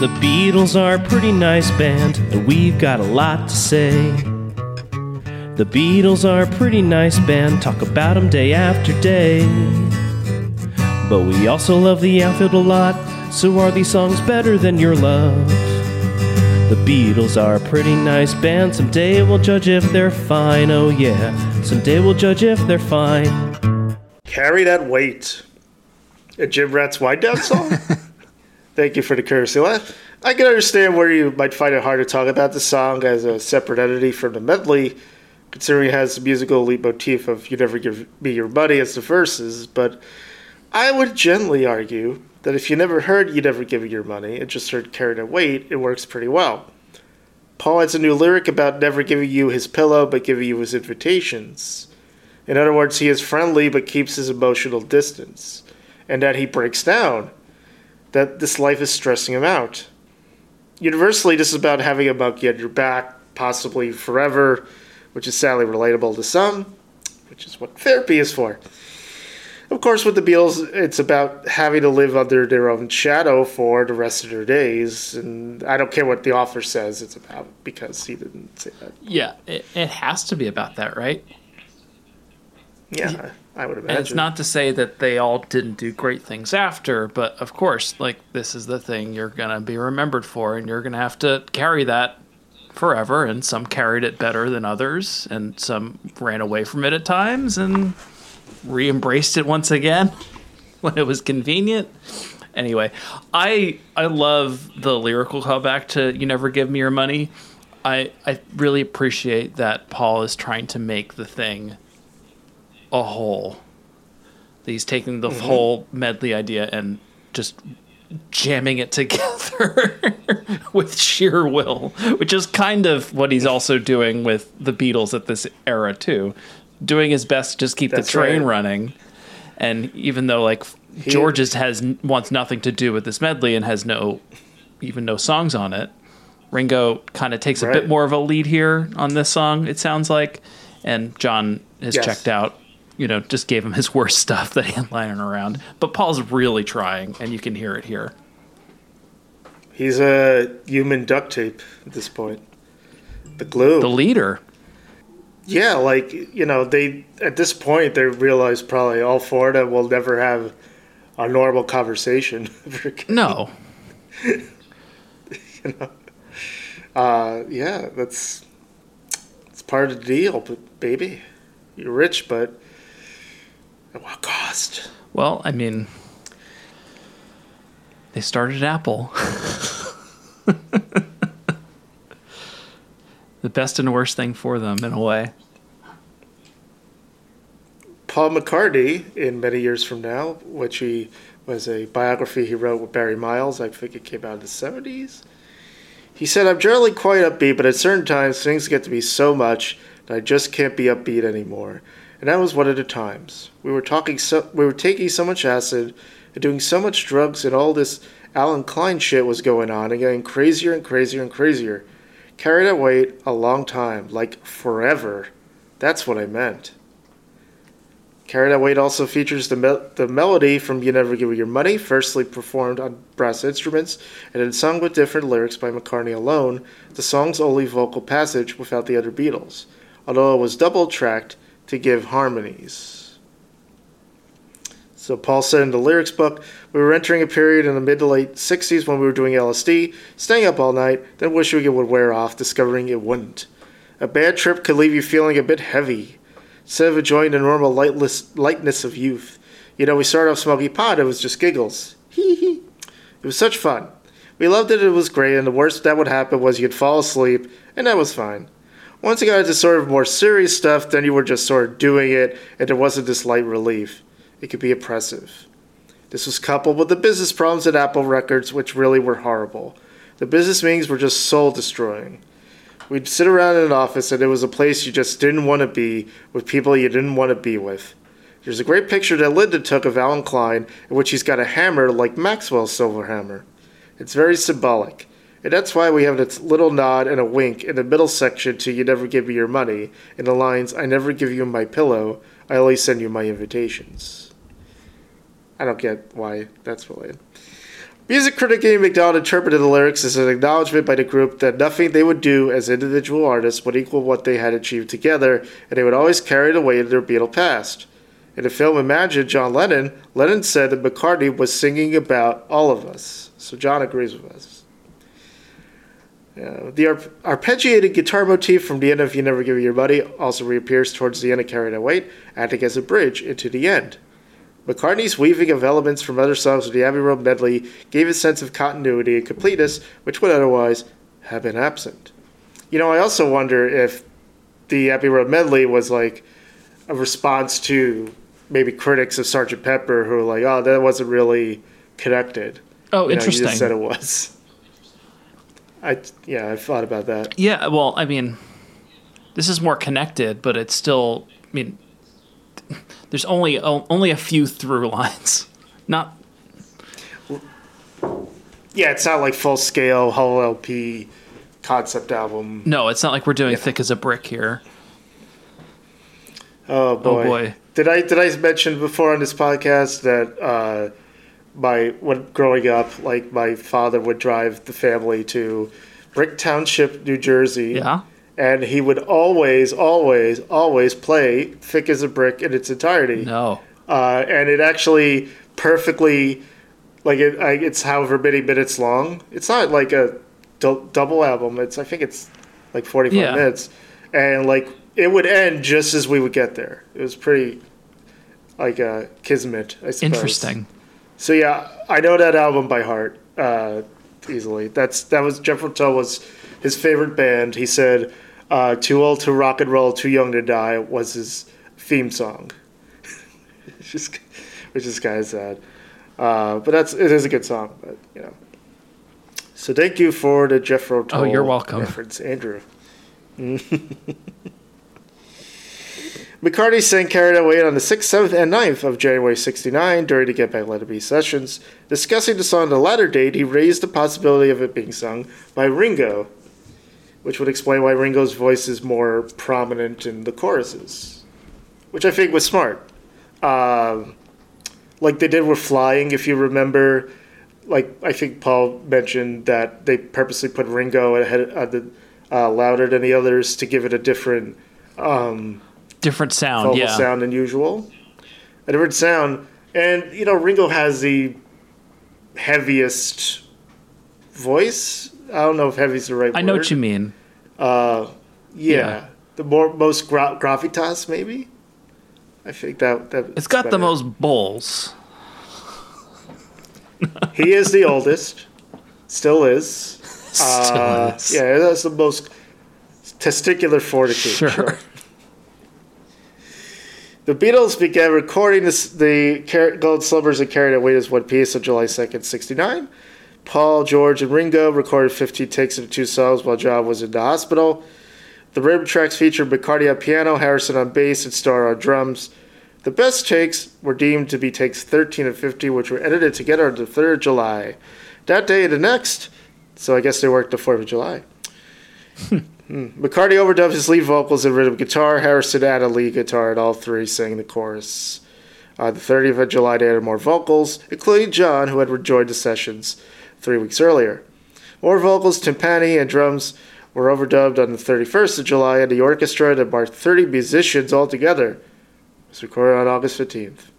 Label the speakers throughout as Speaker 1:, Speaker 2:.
Speaker 1: The Beatles are a pretty nice band, and we've got a lot to say. The Beatles are a pretty nice band, talk about 'em day after day. But we also love the outfield a lot, so are these songs better than your love? The Beatles are a pretty nice band, someday we'll judge if they're fine, oh yeah, someday we'll judge if they're fine.
Speaker 2: Carry that weight. A Jim Rat's Wind Down song? Thank you for the courtesy. I can understand where you might find it hard to talk about the song as a separate entity from the medley, considering it has the musical leitmotif of You Never Give Me Your Money as the verses, but I would gently argue that if you never heard You Never Give Me Your Money and just heard Carry That Weight, it works pretty well. Paul adds a new lyric about never giving you his pillow but giving you his invitations. In other words, he is friendly but keeps his emotional distance, and that he breaks down that this life is stressing him out. Universally, this is about having a monkey on your back, possibly forever, which is sadly relatable to some, which is what therapy is for. Of course, with the Beatles, it's about having to live under their own shadow for the rest of their days. And I don't care what the author says it's about because he didn't say that.
Speaker 3: Yeah, it, it has to be about that, right?
Speaker 2: Yeah, I would imagine.
Speaker 3: And it's not to say that they all didn't do great things after, but of course, like this is the thing you're gonna be remembered for, and you're gonna have to carry that forever. And some carried it better than others, and some ran away from it at times and re-embraced it once again when it was convenient. Anyway, I I love the lyrical callback to "You Never Give Me Your Money." I I really appreciate that Paul is trying to make the thing a whole. He's taking the mm-hmm. whole medley idea and just jamming it together with sheer will, which is kind of what he's also doing with the Beatles at this era too, doing his best to just keep
Speaker 2: That's
Speaker 3: the train
Speaker 2: right.
Speaker 3: running. And even though like George's has wants nothing to do with this medley and has no even no songs on it, Ringo kind of takes a bit more of a lead here on this song. It sounds like, and John has
Speaker 2: Yes.
Speaker 3: checked out. You know, just gave him his worst stuff that he had lying around. But Paul's really trying, and you can hear it here.
Speaker 2: He's a human duct tape at this point. The glue.
Speaker 3: The leader.
Speaker 2: Yeah, like you know, they at this point they realize probably all Florida will never have a normal conversation.
Speaker 3: No,
Speaker 2: uh, yeah, that's it's part of the deal. But baby, you're rich, but at what cost?
Speaker 3: Well, I mean, they started Apple. the best and worst thing for them, in a way.
Speaker 2: Paul McCartney, in many years from now, which he was a biography he wrote with Barry Miles. I think it came out in the seventies. He said, "I'm generally quite upbeat, but at certain times things get to be so much that I just can't be upbeat anymore." And that was one of the times. We were talking so we were taking so much acid and doing so much drugs, and all this Allen Klein shit was going on and getting crazier and crazier and crazier. Carried that weight a long time, like forever. That's what I meant. Carried That Weight also features the, me- the melody from You Never Give Me Your Money, firstly performed on brass instruments and then sung with different lyrics by McCartney alone, the song's only vocal passage without the other Beatles, although it was double tracked to give harmonies. So Paul said in the lyrics book, we were entering a period in the mid to late 60s when we were doing LSD, staying up all night, then wishing it would wear off, discovering it wouldn't. A bad trip could leave you feeling a bit heavy instead of enjoying the normal lightless, lightness of youth. You know, we started off smoking pot, it was just giggles. Hee hee. It was such fun. We loved it, it was great, and the worst that would happen was you'd fall asleep, and that was fine. Once you got into sort of more serious stuff, then you were just sort of doing it, and there wasn't this light relief. It could be oppressive. This was coupled with the business problems at Apple Records, which really were horrible. The business meetings were just soul destroying. We'd sit around in an office, and it was a place you just didn't want to be with people you didn't want to be with. There's a great picture that Linda took of Allen Klein, in which he's got a hammer like Maxwell's silver hammer. It's very symbolic, and that's why we have this little nod and a wink in the middle section to You Never Give Me Your Money, in the lines, I never give you my pillow, I only send you my invitations. I don't get why that's related. Music critic Ian MacDonald interpreted the lyrics as an acknowledgement by the group that nothing they would do as individual artists would equal what they had achieved together, and they would always carry the weight of their Beatle past. In the film Imagine, John Lennon, Lennon said that McCartney was singing about all of us. So John agrees with us. Yeah, the arp- arpeggiated guitar motif from the end of You Never Give Your Money also reappears towards the end of Carry That Weight, acting as a bridge into the end. McCartney's weaving of elements from other songs of the Abbey Road medley gave a sense of continuity and completeness which would otherwise have been absent. You know, I also wonder if the Abbey Road medley was like a response to maybe critics of Sgt. Pepper who were like, oh, that wasn't really connected.
Speaker 3: Oh,
Speaker 2: You know,
Speaker 3: interesting.
Speaker 2: you just said it was. I yeah, I've thought about that.
Speaker 3: Yeah, well, I mean, this is more connected, but it's still. I mean, there's only only a few through lines. Not
Speaker 2: Yeah, it's not like full scale whole LP concept album.
Speaker 3: no, it's not like we're doing thick as a brick here.
Speaker 2: Oh boy.
Speaker 3: oh boy.
Speaker 2: Did I did I mention before on this podcast that uh, my when growing up, like my father would drive the family to Brick Township, New Jersey.
Speaker 3: Yeah.
Speaker 2: And he would always, always, always play "Thick as a Brick" in its entirety.
Speaker 3: No.
Speaker 2: uh, and it actually perfectly like it. I, it's however many minutes long. It's not like a du- double album. It's I think it's like forty five
Speaker 3: Yeah.
Speaker 2: minutes, and like it would end just as we would get there. It was pretty like a kismet. I suppose.
Speaker 3: Interesting.
Speaker 2: So yeah, I know that album by heart uh, easily. That's that was Jethro Tull was his favorite band. He said, uh, "Too old to rock and roll, too young to die" was his theme song. It's just, which is kind of sad, uh, but that's it is a good song. But you know, so thank you for the Jethro Tull
Speaker 3: Oh, you're welcome.
Speaker 2: reference, Andrew. McCartney sang Carry That Weight on the 6th, 7th, and 9th of January 69 during the Get Back Let It Be sessions. Discussing the song on the latter date, he raised the possibility of it being sung by Ringo, which would explain why Ringo's voice is more prominent in the choruses, which I think was smart. Um, like they did with Flying, if you remember. Like I think Paul mentioned that they purposely put Ringo ahead uh, the, uh, louder than the others to give it a different um,
Speaker 3: Different sound. yeah.
Speaker 2: sound than usual. A different sound. And, you know, Ringo has the heaviest voice. I don't know if heavy is the right word.
Speaker 3: I
Speaker 2: word.
Speaker 3: know what you mean.
Speaker 2: Uh, yeah.
Speaker 3: Yeah.
Speaker 2: The more most gra- gravitas, maybe? I think that. that
Speaker 3: It's got the most bowls.
Speaker 2: He is the oldest. Still is.
Speaker 3: Still
Speaker 2: Uh,
Speaker 3: is.
Speaker 2: Yeah, that's the most testicular fortitude.
Speaker 3: Sure.
Speaker 2: The Beatles began recording this, the Golden Slumbers and Carry That Weight as one piece on July 2nd, 69. Paul, George, and Ringo recorded 15 takes of two songs while John was in the hospital. The rhythm tracks featured McCartney on piano, Harrison on bass, and Starr on drums. The best takes were deemed to be takes 13 and 15, which were edited together on the 3rd of July. That day and the next, so I guess they worked the 4th of July. Hmm. McCartney overdubbed his lead vocals and rhythm guitar. Harrison added lead guitar, and all three sang the chorus. On the 30th of July, they added more vocals, including John, who had rejoined the sessions three weeks earlier. More vocals, timpani, and drums were overdubbed on the 31st of July, and the orchestra that marked 30 musicians altogether it was recorded on August 15th.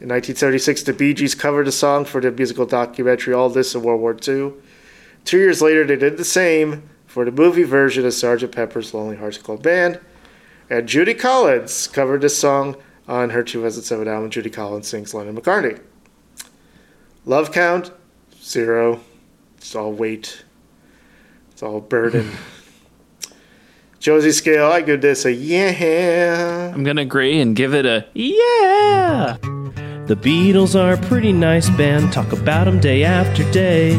Speaker 2: In 1976, the Bee Gees covered the song for the musical documentary All This and World War II. Two years later, they did the same for the movie version of Sgt. Pepper's Lonely Hearts Club Band. And Judy Collins covered this song on her 2007 album, Judy Collins Sings Lennon McCartney. Love count, zero. It's all weight. It's all burden. Josie scale, I give this a yeah.
Speaker 3: I'm gonna agree and give it a yeah.
Speaker 1: The Beatles are a pretty nice band, talk about 'em day after day.